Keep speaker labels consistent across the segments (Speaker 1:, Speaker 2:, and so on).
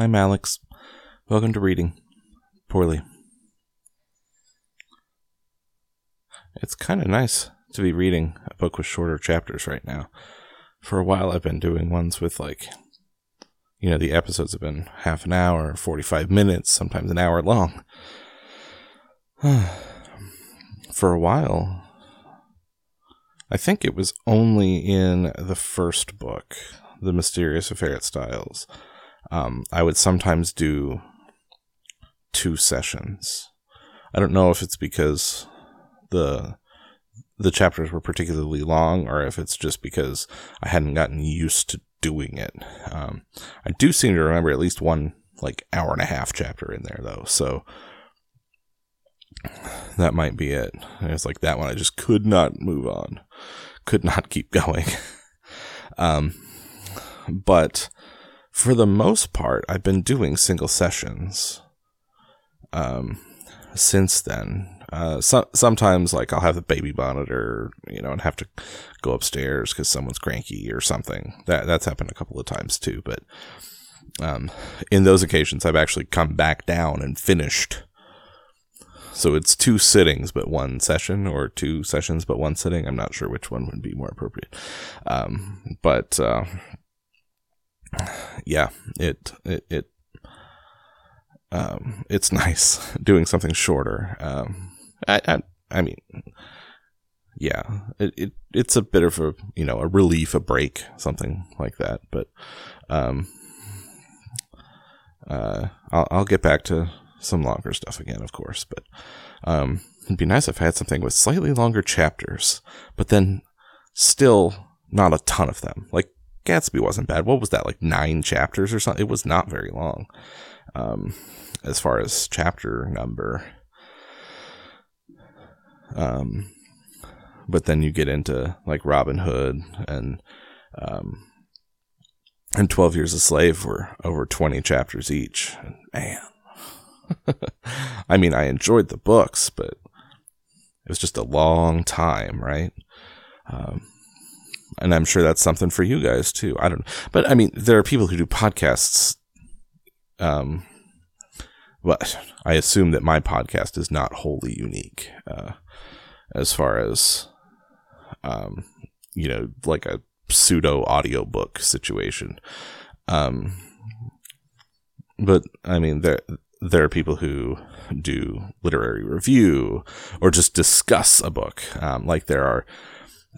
Speaker 1: I'm Alex. Welcome to Reading Poorly. It's kind of nice to be reading a book with shorter chapters right now. For a while, I've been doing ones with like, you know, the episodes have been half an hour, 45 minutes, sometimes an hour long. For a while, I think it was only in the first book, The Mysterious Affair at Styles. Um, I would sometimes do two sessions. I don't know if it's because the the chapters were particularly long or if it's just because I hadn't gotten used to doing it. Um, I do seem to remember at least one like hour and a half chapter in there though, so that might be it. It's like that one I just could not move on, could not keep going. um, but for the most part, I've been doing single sessions. Um, since then, uh, so, sometimes like I'll have the baby monitor, you know, and have to go upstairs because someone's cranky or something. That that's happened a couple of times too. But um, in those occasions, I've actually come back down and finished. So it's two sittings but one session, or two sessions but one sitting. I'm not sure which one would be more appropriate. Um, but uh, yeah, it it, it um, it's nice doing something shorter. Um, I, I, I mean, yeah, it, it, it's a bit of a, you know, a relief, a break, something like that. But, um, uh, I'll, I'll get back to some longer stuff again, of course, but, um, it'd be nice if I had something with slightly longer chapters, but then still not a ton of them. Like Gatsby wasn't bad. What was that? Like nine chapters or something? It was not very long. Um, as far as chapter number. Um, but then you get into like Robin Hood and um, and Twelve Years a Slave were over twenty chapters each. And man, I mean, I enjoyed the books, but it was just a long time, right? Um, and I'm sure that's something for you guys too. I don't, know. but I mean, there are people who do podcasts, um, but I assume that my podcast is not wholly unique uh, as far as um, you know, like a pseudo audiobook situation. Um, but I mean, there there are people who do literary review or just discuss a book. Um, like there are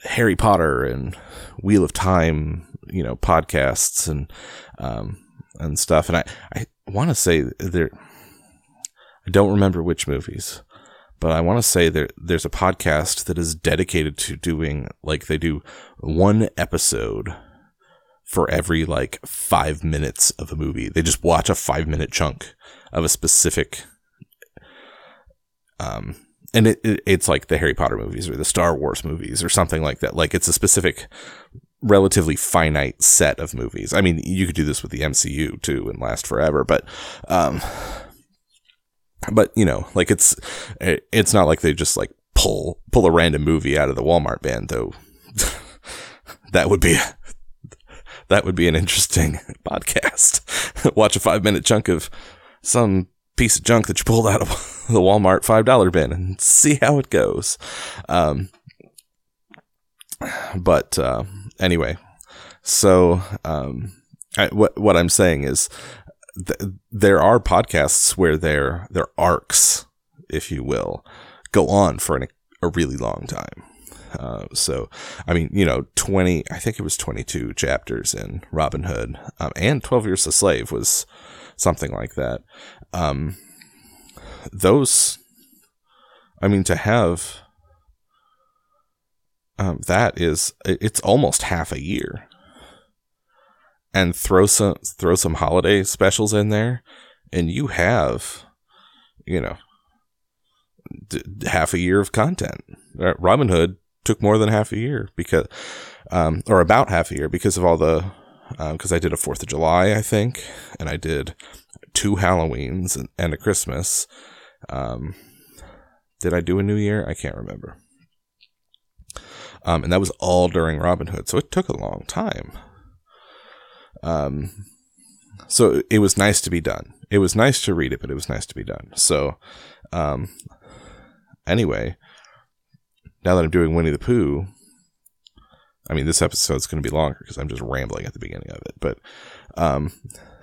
Speaker 1: Harry Potter and Wheel of Time, you know, podcasts and um, and stuff. And I I want to say there I don't remember which movies, but I want to say there there's a podcast that is dedicated to doing like they do one episode for every like five minutes of a movie. They just watch a five minute chunk of a specific um and it, it, it's like the Harry Potter movies or the Star Wars movies or something like that. Like it's a specific relatively finite set of movies. I mean, you could do this with the MCU too and last forever, but um but you know, like it's it's not like they just like pull pull a random movie out of the Walmart bin, though. that would be that would be an interesting podcast. Watch a five minute chunk of some piece of junk that you pulled out of the Walmart five dollar bin and see how it goes. Um, but uh, anyway, so um, I, what what I'm saying is th- there are podcasts where their their arcs, if you will, go on for an, a really long time. Uh, so, I mean, you know, 20, I think it was 22 chapters in Robin Hood, um, and 12 Years a Slave was something like that. Um, those, I mean, to have um, that is, it's almost half a year and throw some throw some holiday specials in there, and you have, you know, d- half a year of content. Uh, Robin Hood took more than half a year because, um, or about half a year because of all the, because um, I did a Fourth of July, I think, and I did two Halloweens and, and a Christmas. Um, did I do a New Year? I can't remember. Um, and that was all during Robin Hood, so it took a long time. Um, so it was nice to be done. It was nice to read it, but it was nice to be done. So, um, anyway, now that I'm doing Winnie the Pooh, I mean, this episode's going to be longer because I'm just rambling at the beginning of it. But um,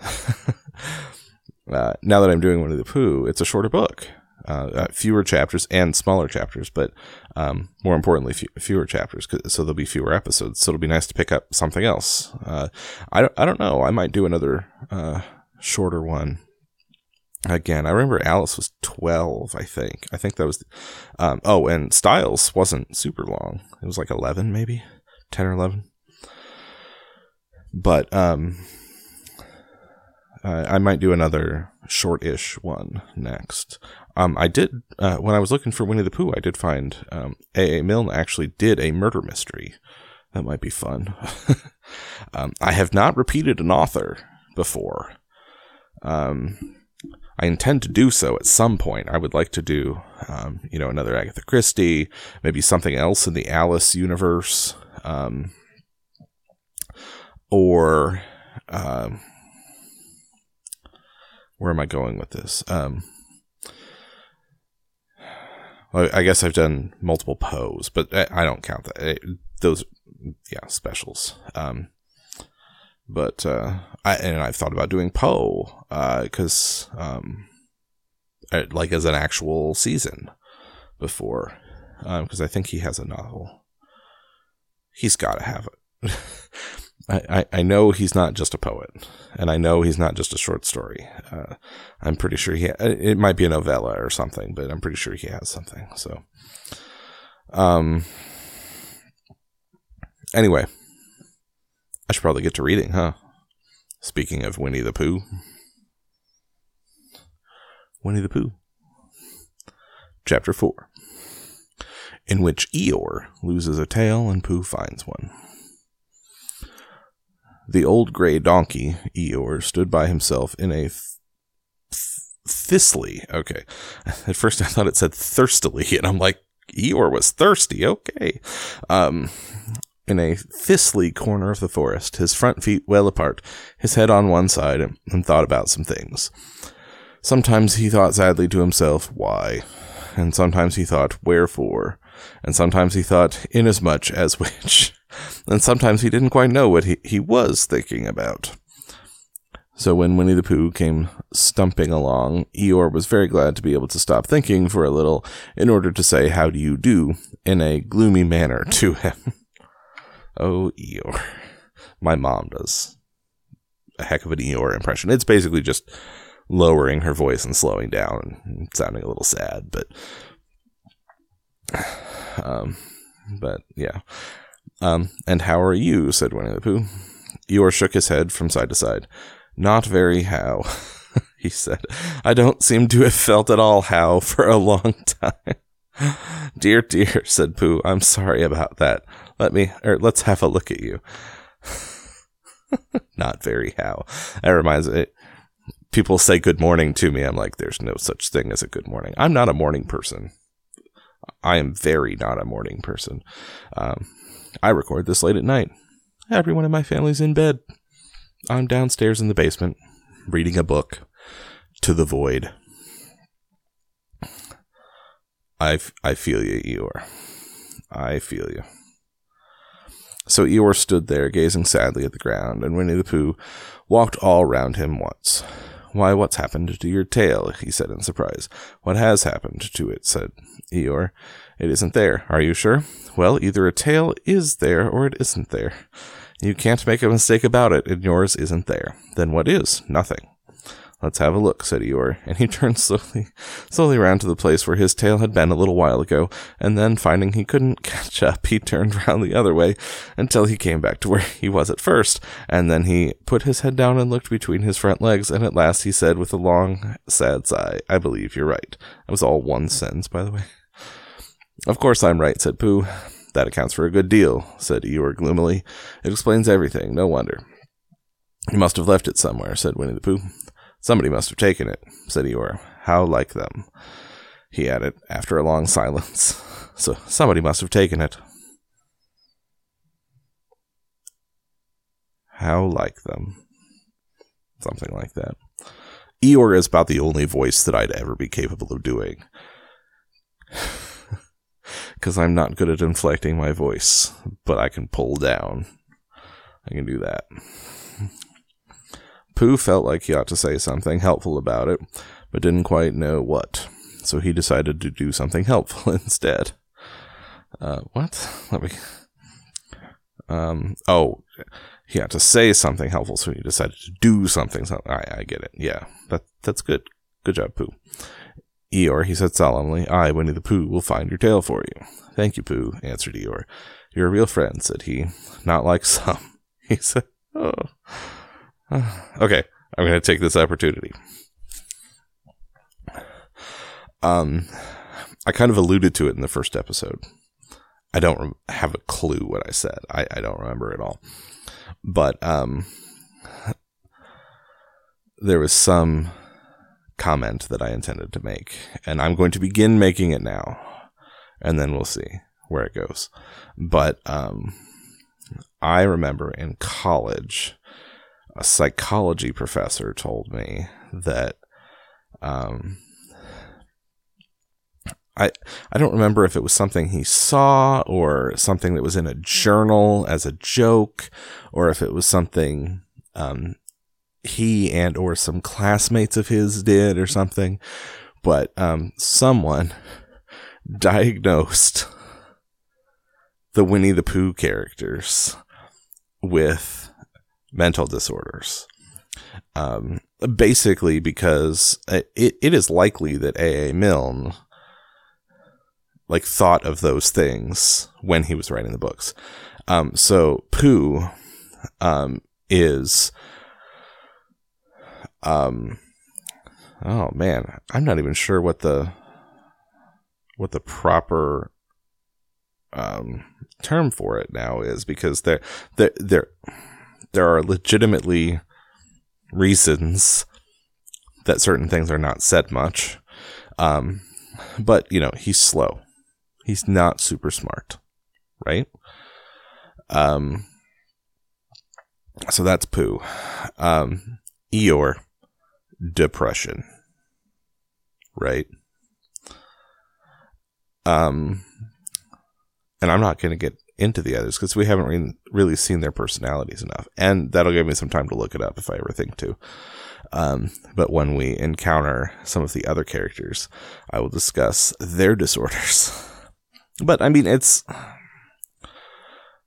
Speaker 1: uh, now that I'm doing Winnie the Pooh, it's a shorter book, uh, uh fewer chapters and smaller chapters, but um, more importantly, fewer chapters. So there'll be fewer episodes. So it'll be nice to pick up something else. Uh, I don't, I don't know. I might do another uh, shorter one again. I remember Alice was 12, I think. I think that was, um, oh, and Styles wasn't super long. It was like 11, maybe 10 or 11. But, um, I might do another short-ish one next. Um, I did uh, when I was looking for Winnie the Pooh. I did find um, A. A. Milne actually did a murder mystery. That might be fun. um, I have not repeated an author before. Um, I intend to do so at some point. I would like to do, um, you know, another Agatha Christie, maybe something else in the Alice universe, um, or um, where am I going with this? Um, I guess I've done multiple Poes, but I don't count that. those, yeah, specials. Um, but uh, I and I've thought about doing Poe because uh, um, like as an actual season before because um, I think he has a novel. He's got to have it. I, I, know he's not just a poet, and I know he's not just a short story. Uh, I'm pretty sure he ha- it might be a novella or something, but I'm pretty sure he has something. So, um, anyway, I should probably get to reading, huh? Speaking of Winnie the Pooh. Winnie the Pooh. Chapter 4 In which Eeyore loses a tail and Pooh finds one. The old gray donkey, Eeyore, stood by himself in a th- thistly. Okay. At first I thought it said thirstily, and I'm like, Eeyore was thirsty. Okay. Um, in a thistly corner of the forest, his front feet well apart, his head on one side, and thought about some things. Sometimes he thought sadly to himself, Why? And sometimes he thought, Wherefore? And sometimes he thought, Inasmuch as which? And sometimes he didn't quite know what he, he was thinking about. So when Winnie the Pooh came stumping along, Eeyore was very glad to be able to stop thinking for a little in order to say, How do you do? in a gloomy manner to him. Oh, Eeyore. My mom does a heck of an Eeyore impression. It's basically just lowering her voice and slowing down and sounding a little sad, but um but yeah. Um and how are you? said Winnie the Pooh. Eeyore shook his head from side to side. Not very how, he said. I don't seem to have felt at all how for a long time. dear, dear, said Pooh, I'm sorry about that. Let me, or let's have a look at you. Not very how. That reminds me. People say good morning to me. I'm like, there's no such thing as a good morning. I'm not a morning person. I am very not a morning person. Um, I record this late at night. Everyone in my family's in bed. I'm downstairs in the basement reading a book to the void. I, I feel you, Eeyore. I feel you. So Eeyore stood there, gazing sadly at the ground, and Winnie the Pooh walked all round him once. Why, what's happened to your tail? he said in surprise. What has happened to it? said Eeyore. It isn't there. Are you sure? Well, either a tail is there or it isn't there. You can't make a mistake about it, and yours isn't there. Then what is? Nothing. Let's have a look, said Eeyore, and he turned slowly, slowly round to the place where his tail had been a little while ago, and then, finding he couldn't catch up, he turned round the other way until he came back to where he was at first, and then he put his head down and looked between his front legs, and at last he said with a long, sad sigh, I believe you're right. That was all one sentence, by the way. Of course I'm right, said Pooh. That accounts for a good deal, said Eeyore gloomily. It explains everything, no wonder. You must have left it somewhere, said Winnie the Pooh. Somebody must have taken it, said Eeyore. How like them, he added after a long silence. So somebody must have taken it. How like them. something like that. Eeyore is about the only voice that I'd ever be capable of doing. Because I'm not good at inflecting my voice, but I can pull down. I can do that. Pooh felt like he ought to say something helpful about it, but didn't quite know what. So he decided to do something helpful instead. Uh, what? Let me. Um. Oh, he had to say something helpful, so he decided to do something. I, I get it. Yeah, that that's good. Good job, Pooh. Eeyore, he said solemnly, I, Winnie the Pooh, will find your tail for you. Thank you, Pooh, answered Eeyore. You're a real friend, said he. Not like some. He said, Oh. Okay, I'm going to take this opportunity. Um, I kind of alluded to it in the first episode. I don't re- have a clue what I said. I, I don't remember at all. But um, there was some comment that I intended to make, and I'm going to begin making it now, and then we'll see where it goes. But um, I remember in college, a psychology professor told me that um, I I don't remember if it was something he saw or something that was in a journal as a joke, or if it was something um, he and or some classmates of his did or something. But um, someone diagnosed the Winnie the Pooh characters with mental disorders. Um, basically, because it, it is likely that A.A. Milne like thought of those things when he was writing the books. Um, so Pooh um, is um oh man, I'm not even sure what the what the proper um term for it now is because they're there there there are legitimately reasons that certain things are not said much. Um, but you know, he's slow. He's not super smart, right? Um, so that's Pooh. Um, Eeyore, depression, right? Um, and I'm not going to get into the others because we haven't re- really seen their personalities enough, and that'll give me some time to look it up if I ever think to. Um, but when we encounter some of the other characters, I will discuss their disorders. But I mean, it's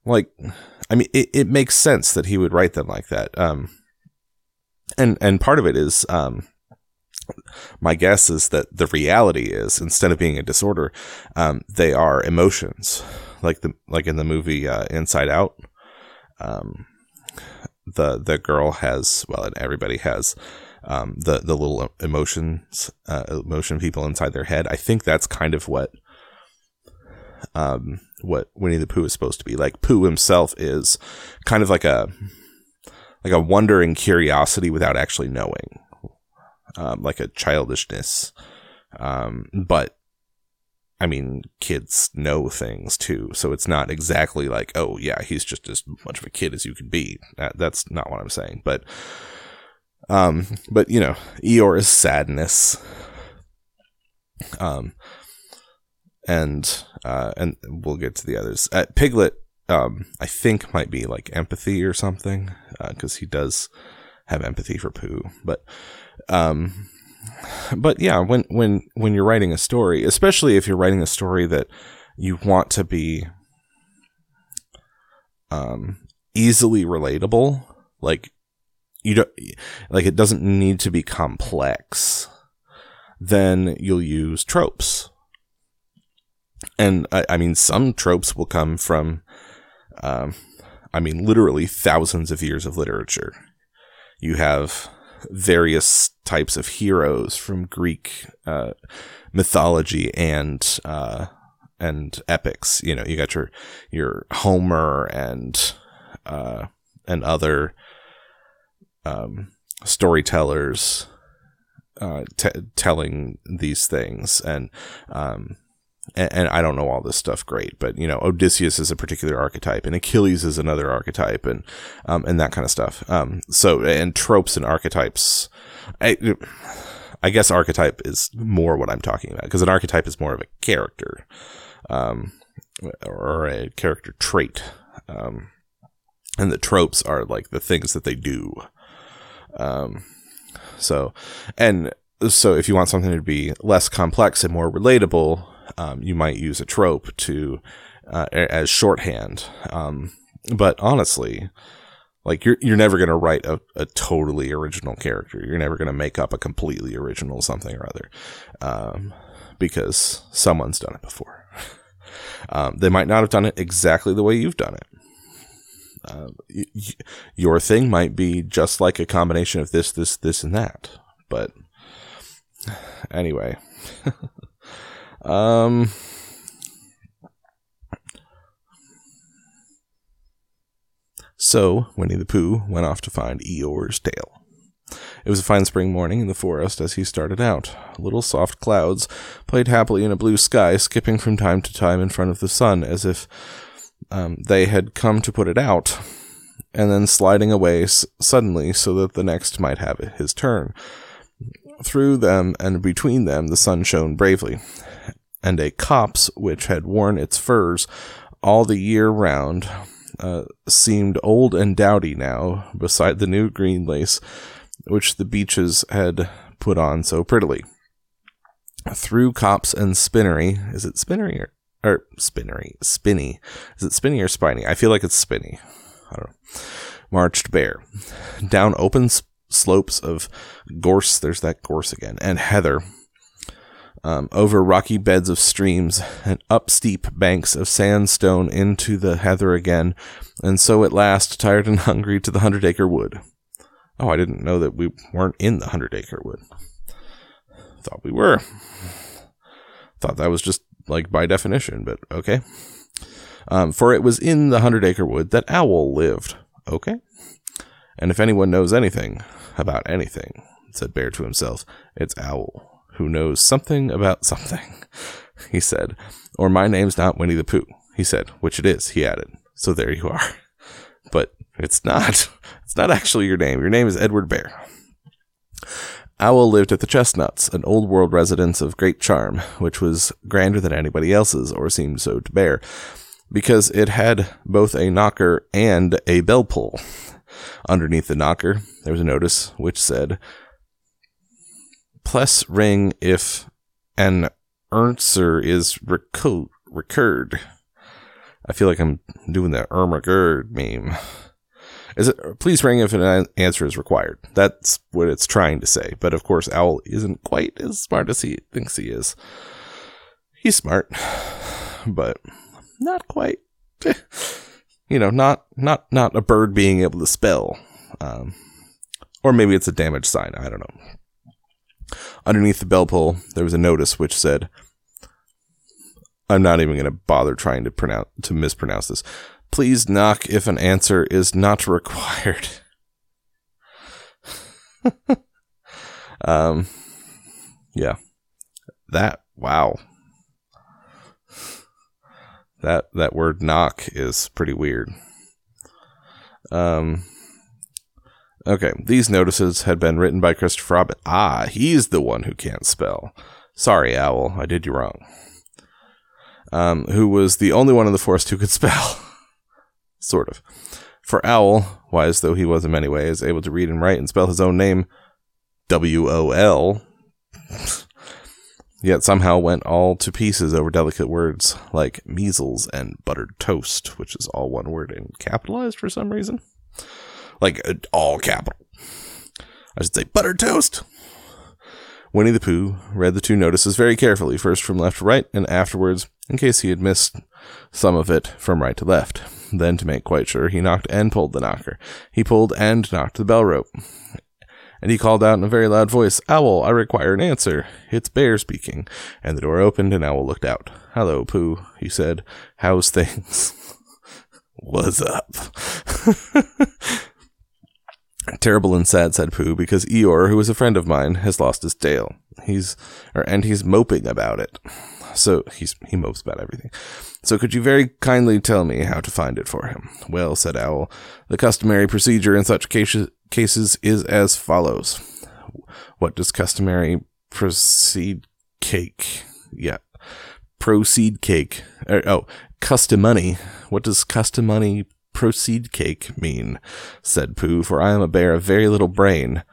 Speaker 1: like, I mean, it, it makes sense that he would write them like that. Um, and and part of it is, um, my guess is that the reality is instead of being a disorder, um, they are emotions, like the like in the movie uh, Inside Out. Um, the the girl has well, and everybody has um, the the little emotions, uh, emotion people inside their head. I think that's kind of what um, what Winnie the Pooh is supposed to be. Like Pooh himself is kind of like a like a wondering curiosity without actually knowing, um, like a childishness. Um, but I mean, kids know things too, so it's not exactly like, oh yeah, he's just as much of a kid as you can be. That, that's not what I'm saying, but um, but you know, Eeyore is sadness. Um, and uh, and we'll get to the others. Uh, Piglet, um, I think might be like empathy or something, because uh, he does have empathy for Pooh. But, um, but yeah, when when when you're writing a story, especially if you're writing a story that you want to be um, easily relatable, like you don't like it doesn't need to be complex. Then you'll use tropes and I, I mean, some tropes will come from, um, I mean, literally thousands of years of literature. You have various types of heroes from Greek uh, mythology and uh, and epics. You know, you got your your Homer and uh, and other um, storytellers uh, t- telling these things, and um, and, and, I don't know all this stuff great, but you know, Odysseus is a particular archetype, and Achilles is another archetype, and um, and that kind of stuff. Um, so and tropes and archetypes. I, I guess archetype is more what I'm talking about because an archetype is more of a character, um, or a character trait, um, and the tropes are like the things that they do. Um, so, and so if you want something to be less complex and more relatable, um, you might use a trope to uh, as shorthand. Um, but honestly, like you're you're never gonna write a, a totally original character. You're never gonna make up a completely original something or other, um, because someone's done it before. um, they might not have done it exactly the way you've done it. Uh, y- y- your thing might be just like a combination of this, this, this, and that. But anyway, um, so Winnie the Pooh went off to find Eeyore's tail. It was a fine spring morning in the forest as he started out. Little soft clouds played happily in a blue sky, skipping from time to time in front of the sun as if um, they had come to put it out, and then sliding away s- suddenly so that the next might have his turn. Through them and between them the sun shone bravely, and a copse which had worn its furs all the year round uh, seemed old and dowdy now beside the new green lace which the beeches had put on so prettily. Through copse and spinnery, is it spinnery or, or spinnery? Spinny. Is it spinny or spiny? I feel like it's spinny. I don't know. Marched Bear. Down open s- slopes of gorse, there's that gorse again, and heather. Um, over rocky beds of streams and up steep banks of sandstone into the heather again, and so at last, tired and hungry, to the hundred acre wood. Oh, I didn't know that we weren't in the hundred acre wood. Thought we were. Thought that was just like by definition, but okay. Um, for it was in the hundred acre wood that Owl lived. Okay. And if anyone knows anything about anything, said Bear to himself, it's Owl, who knows something about something, he said. Or my name's not Winnie the Pooh, he said, which it is, he added. So there you are. But it's not. It's not actually your name. Your name is Edward Bear. Owl lived at the Chestnuts, an old world residence of great charm, which was grander than anybody else's, or seemed so to Bear, because it had both a knocker and a bell pull. Underneath the knocker, there was a notice which said, Pless ring if an answer is reco- recurred. I feel like I'm doing the Irma Gerd meme. Is it please ring if an answer is required? That's what it's trying to say. But of course, Owl isn't quite as smart as he thinks he is. He's smart, but not quite. you know, not not not a bird being able to spell. Um, or maybe it's a damage sign. I don't know. Underneath the bell pull, there was a notice which said, "I'm not even going to bother trying to pronounce to mispronounce this." Please knock if an answer is not required. um, yeah, that wow, that that word knock is pretty weird. Um, okay, these notices had been written by Christopher Robin. Ah, he's the one who can't spell. Sorry, Owl, I did you wrong. Um, who was the only one in the forest who could spell. Sort of. For Owl, wise though he was in many ways, able to read and write and spell his own name W O L, yet somehow went all to pieces over delicate words like measles and buttered toast, which is all one word and capitalized for some reason. Like uh, all capital. I should say buttered toast. Winnie the Pooh read the two notices very carefully, first from left to right, and afterwards, in case he had missed some of it, from right to left. Then, to make quite sure, he knocked and pulled the knocker. He pulled and knocked the bell rope. And he called out in a very loud voice, Owl, I require an answer. It's Bear speaking. And the door opened, and Owl looked out. Hello, Pooh, he said. How's things? What's up? Terrible and sad, said Pooh, because Eeyore, who is a friend of mine, has lost his tail. He's, or, and he's moping about it. So he's, he mopes about everything. So could you very kindly tell me how to find it for him? Well, said Owl, the customary procedure in such cases, cases is as follows. What does customary proceed cake? Yeah. Proceed cake. Er, oh, custom money. What does custom money proceed cake mean? said Pooh, for I am a bear of very little brain.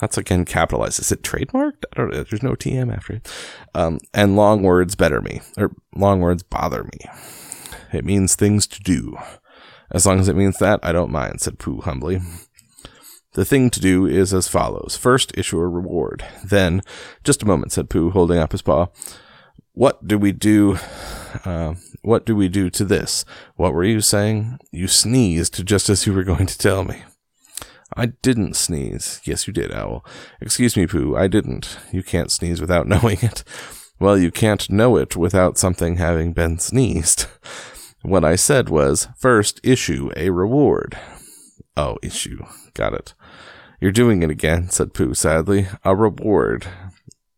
Speaker 1: That's again capitalized. Is it trademarked? I don't know. There's no TM after it. Um, and long words better me, or long words bother me. It means things to do. As long as it means that, I don't mind, said Pooh humbly. The thing to do is as follows. First, issue a reward. Then, just a moment, said Pooh, holding up his paw. What do we do? Uh, what do we do to this? What were you saying? You sneezed just as you were going to tell me. I didn't sneeze. Yes, you did, Owl. Excuse me, Pooh, I didn't. You can't sneeze without knowing it. Well, you can't know it without something having been sneezed. What I said was, first issue a reward. Oh, issue. Got it. You're doing it again, said Pooh sadly. A reward,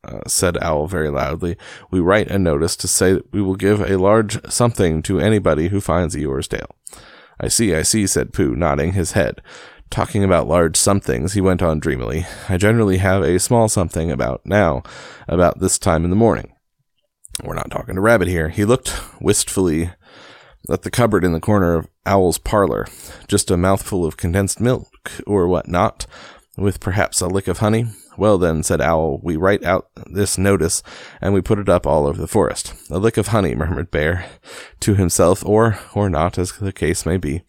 Speaker 1: uh, said Owl very loudly. We write a notice to say that we will give a large something to anybody who finds Eeyore's tail. I see, I see, said Pooh, nodding his head. Talking about large somethings, he went on dreamily. I generally have a small something about now, about this time in the morning. We're not talking to Rabbit here. He looked wistfully at the cupboard in the corner of Owl's parlor. Just a mouthful of condensed milk, or what not, with perhaps a lick of honey. Well, then, said Owl, we write out this notice, and we put it up all over the forest. A lick of honey, murmured Bear, to himself, or, or not, as the case may be.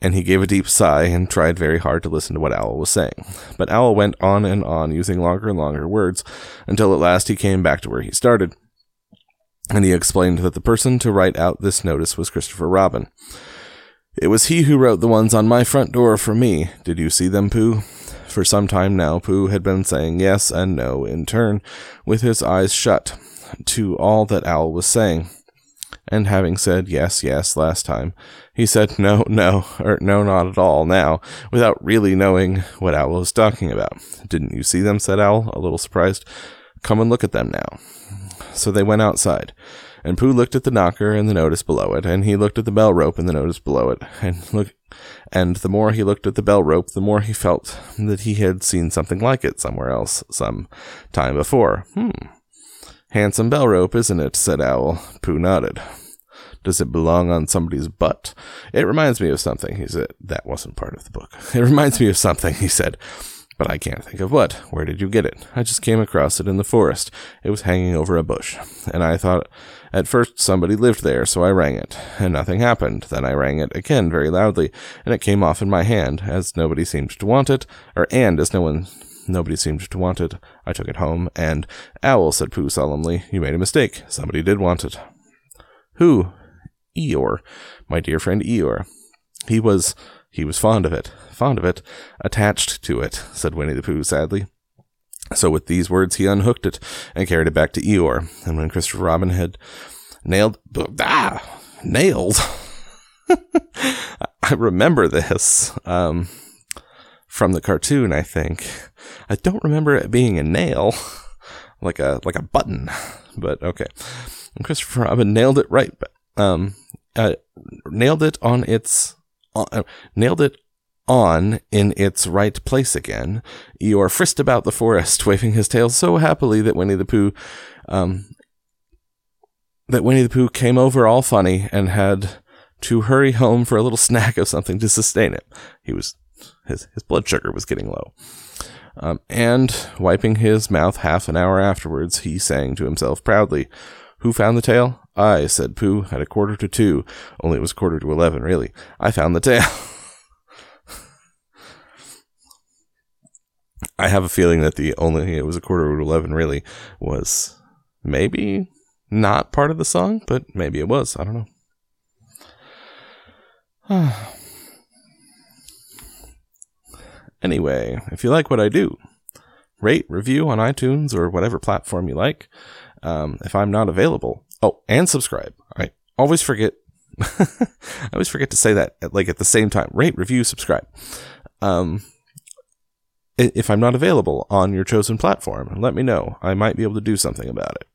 Speaker 1: And he gave a deep sigh and tried very hard to listen to what Owl was saying. But Owl went on and on, using longer and longer words, until at last he came back to where he started. And he explained that the person to write out this notice was Christopher Robin. It was he who wrote the ones on my front door for me. Did you see them, Pooh? For some time now, Pooh had been saying yes and no in turn, with his eyes shut, to all that Owl was saying. And having said yes, yes last time, he said no, no, or no, not at all now, without really knowing what Owl was talking about. Didn't you see them? said Owl, a little surprised. Come and look at them now. So they went outside. And Pooh looked at the knocker and the notice below it, and he looked at the bell rope and the notice below it, and look, and the more he looked at the bell rope, the more he felt that he had seen something like it somewhere else some time before. Hmm. Handsome bell rope, isn't it? said Owl. Pooh nodded. Does it belong on somebody's butt? It reminds me of something, he said. That wasn't part of the book. It reminds me of something, he said. But I can't think of what. Where did you get it? I just came across it in the forest. It was hanging over a bush. And I thought at first somebody lived there, so I rang it. And nothing happened. Then I rang it again very loudly, and it came off in my hand, as nobody seemed to want it, or and as no one nobody seemed to want it. I took it home, and Owl, said Pooh solemnly, you made a mistake. Somebody did want it. Who? Eeyore. My dear friend Eeyore. He was he was fond of it fond of it, attached to it, said Winnie the Pooh sadly. So with these words he unhooked it and carried it back to Eeyore. And when Christopher Robin had nailed ah nailed I remember this um, from the cartoon, I think. I don't remember it being a nail, like a like a button, but okay. And Christopher Robin nailed it right, um, uh, nailed it on its, uh, nailed it on in its right place again, Eeyore frisked about the forest, waving his tail so happily that Winnie the Pooh, um, that Winnie the Pooh came over all funny and had to hurry home for a little snack of something to sustain it. He was his his blood sugar was getting low. Um, and wiping his mouth half an hour afterwards, he sang to himself proudly, "Who found the tail? I," said Pooh, at a quarter to two. Only it was quarter to eleven, really. I found the tail. I have a feeling that the only it was a quarter to eleven really was maybe not part of the song, but maybe it was. I don't know. anyway, if you like what I do, rate, review on iTunes or whatever platform you like. Um, if I'm not available, oh, and subscribe. I always forget I always forget to say that at, like at the same time. Rate, review, subscribe. Um, if I'm not available on your chosen platform, let me know. I might be able to do something about it.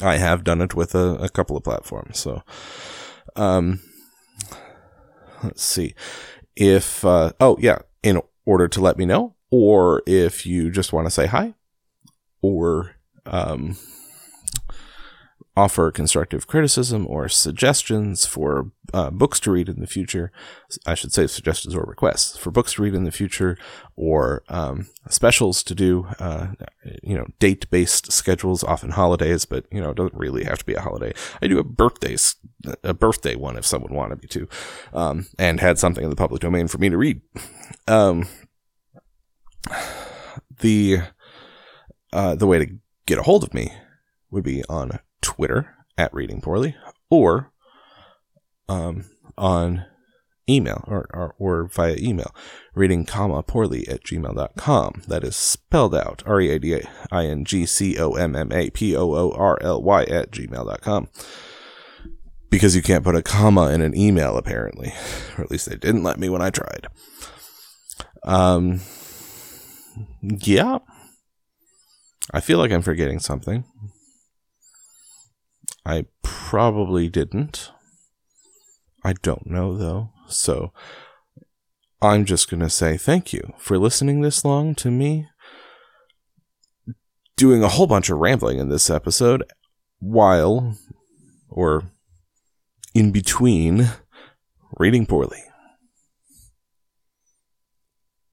Speaker 1: I have done it with a, a couple of platforms. So, um, let's see. If, uh, oh, yeah, in order to let me know, or if you just want to say hi, or, um, offer constructive criticism or suggestions for uh, books to read in the future. I should say suggestions or requests for books to read in the future or um, specials to do, uh, you know, date based schedules, often holidays, but, you know, it doesn't really have to be a holiday. I do a birthdays, a birthday one if someone wanted me to, um, and had something in the public domain for me to read. Um, the, uh, the way to get a hold of me would be on Twitter at Reading Poorly or um, on email or, or, or, via email, reading comma poorly at gmail.com. That is spelled out R E A D I N G C O M M A P O O R L Y at gmail.com. Because you can't put a comma in an email, apparently. Or at least they didn't let me when I tried. Um, yeah. I feel like I'm forgetting something. I probably didn't. I don't know though. So I'm just going to say thank you for listening this long to me doing a whole bunch of rambling in this episode while or in between reading poorly.